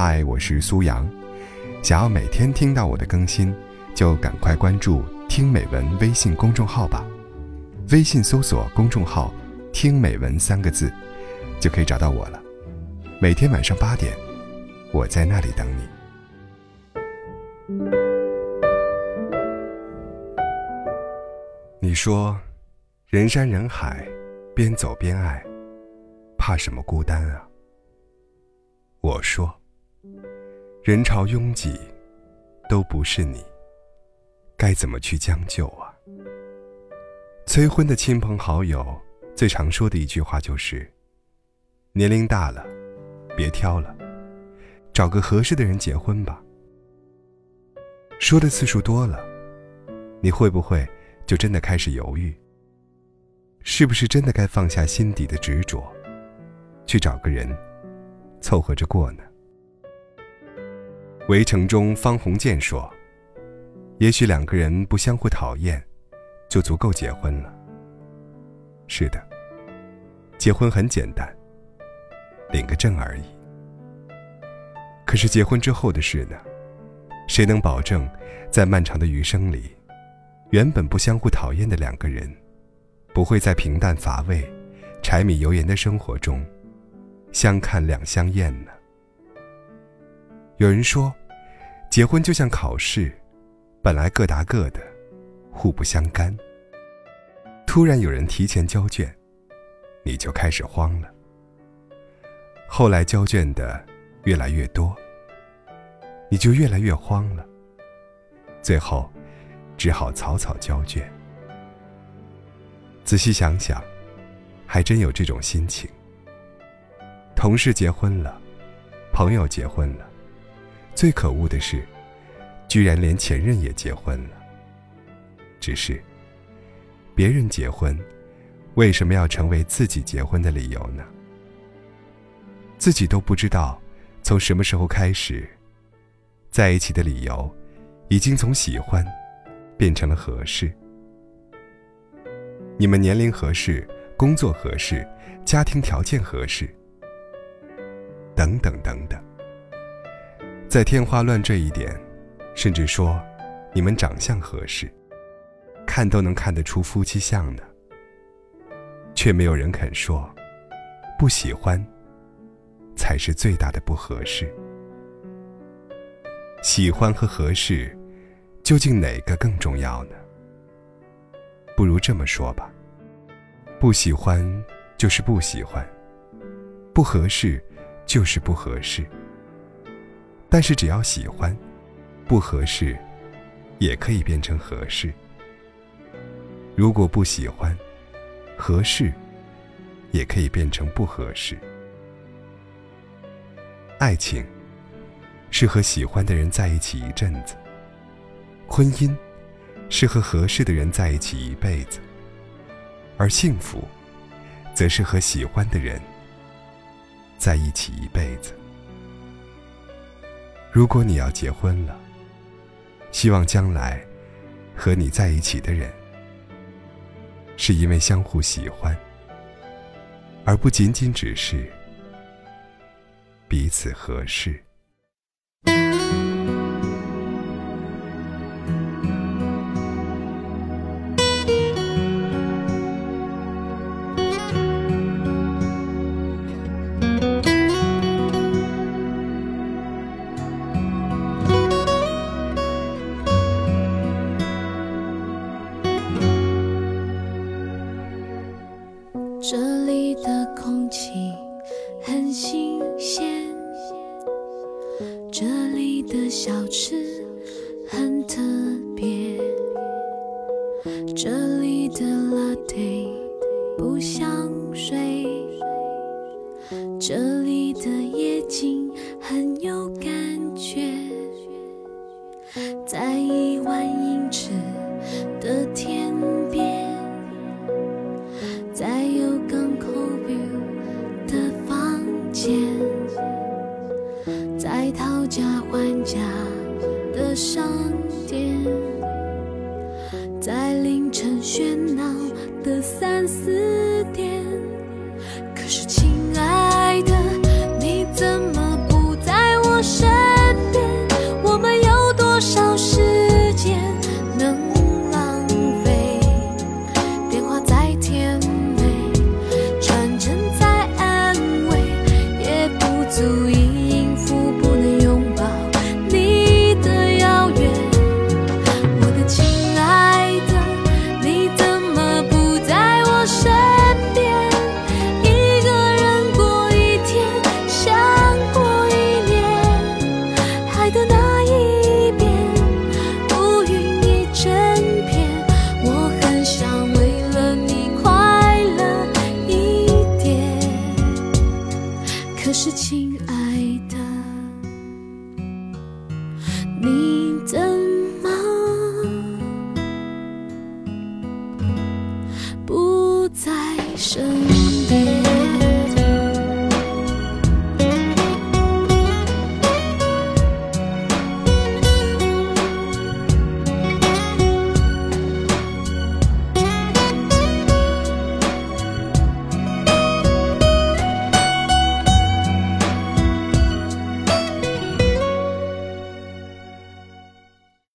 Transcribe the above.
嗨，我是苏阳。想要每天听到我的更新，就赶快关注“听美文”微信公众号吧。微信搜索公众号“听美文”三个字，就可以找到我了。每天晚上八点，我在那里等你。你说，人山人海，边走边爱，怕什么孤单啊？我说，人潮拥挤，都不是你，该怎么去将就啊？催婚的亲朋好友最常说的一句话就是：“年龄大了，别挑了，找个合适的人结婚吧。”说的次数多了，你会不会就真的开始犹豫？是不是真的该放下心底的执着，去找个人？凑合着过呢。围城中，方鸿渐说：“也许两个人不相互讨厌，就足够结婚了。”是的，结婚很简单，领个证而已。可是结婚之后的事呢？谁能保证，在漫长的余生里，原本不相互讨厌的两个人，不会在平淡乏味、柴米油盐的生活中？相看两相厌呢。有人说，结婚就像考试，本来各答各的，互不相干。突然有人提前交卷，你就开始慌了。后来交卷的越来越多，你就越来越慌了。最后，只好草草交卷。仔细想想，还真有这种心情。同事结婚了，朋友结婚了，最可恶的是，居然连前任也结婚了。只是，别人结婚，为什么要成为自己结婚的理由呢？自己都不知道，从什么时候开始，在一起的理由，已经从喜欢，变成了合适。你们年龄合适，工作合适，家庭条件合适。等等等等，在天花乱坠一点，甚至说，你们长相合适，看都能看得出夫妻相呢。却没有人肯说，不喜欢，才是最大的不合适。喜欢和合适，究竟哪个更重要呢？不如这么说吧，不喜欢就是不喜欢，不合适。就是不合适，但是只要喜欢，不合适，也可以变成合适。如果不喜欢，合适，也可以变成不合适。爱情是和喜欢的人在一起一阵子，婚姻是和合适的人在一起一辈子，而幸福，则是和喜欢的人。在一起一辈子。如果你要结婚了，希望将来和你在一起的人，是因为相互喜欢，而不仅仅只是彼此合适。这里的空气很新鲜，这里的小吃很特别，这里的拉对不像水，这里的夜景很有感觉，在一万在讨价还价的商店，在凌晨喧闹的三四点。可是，爱的。你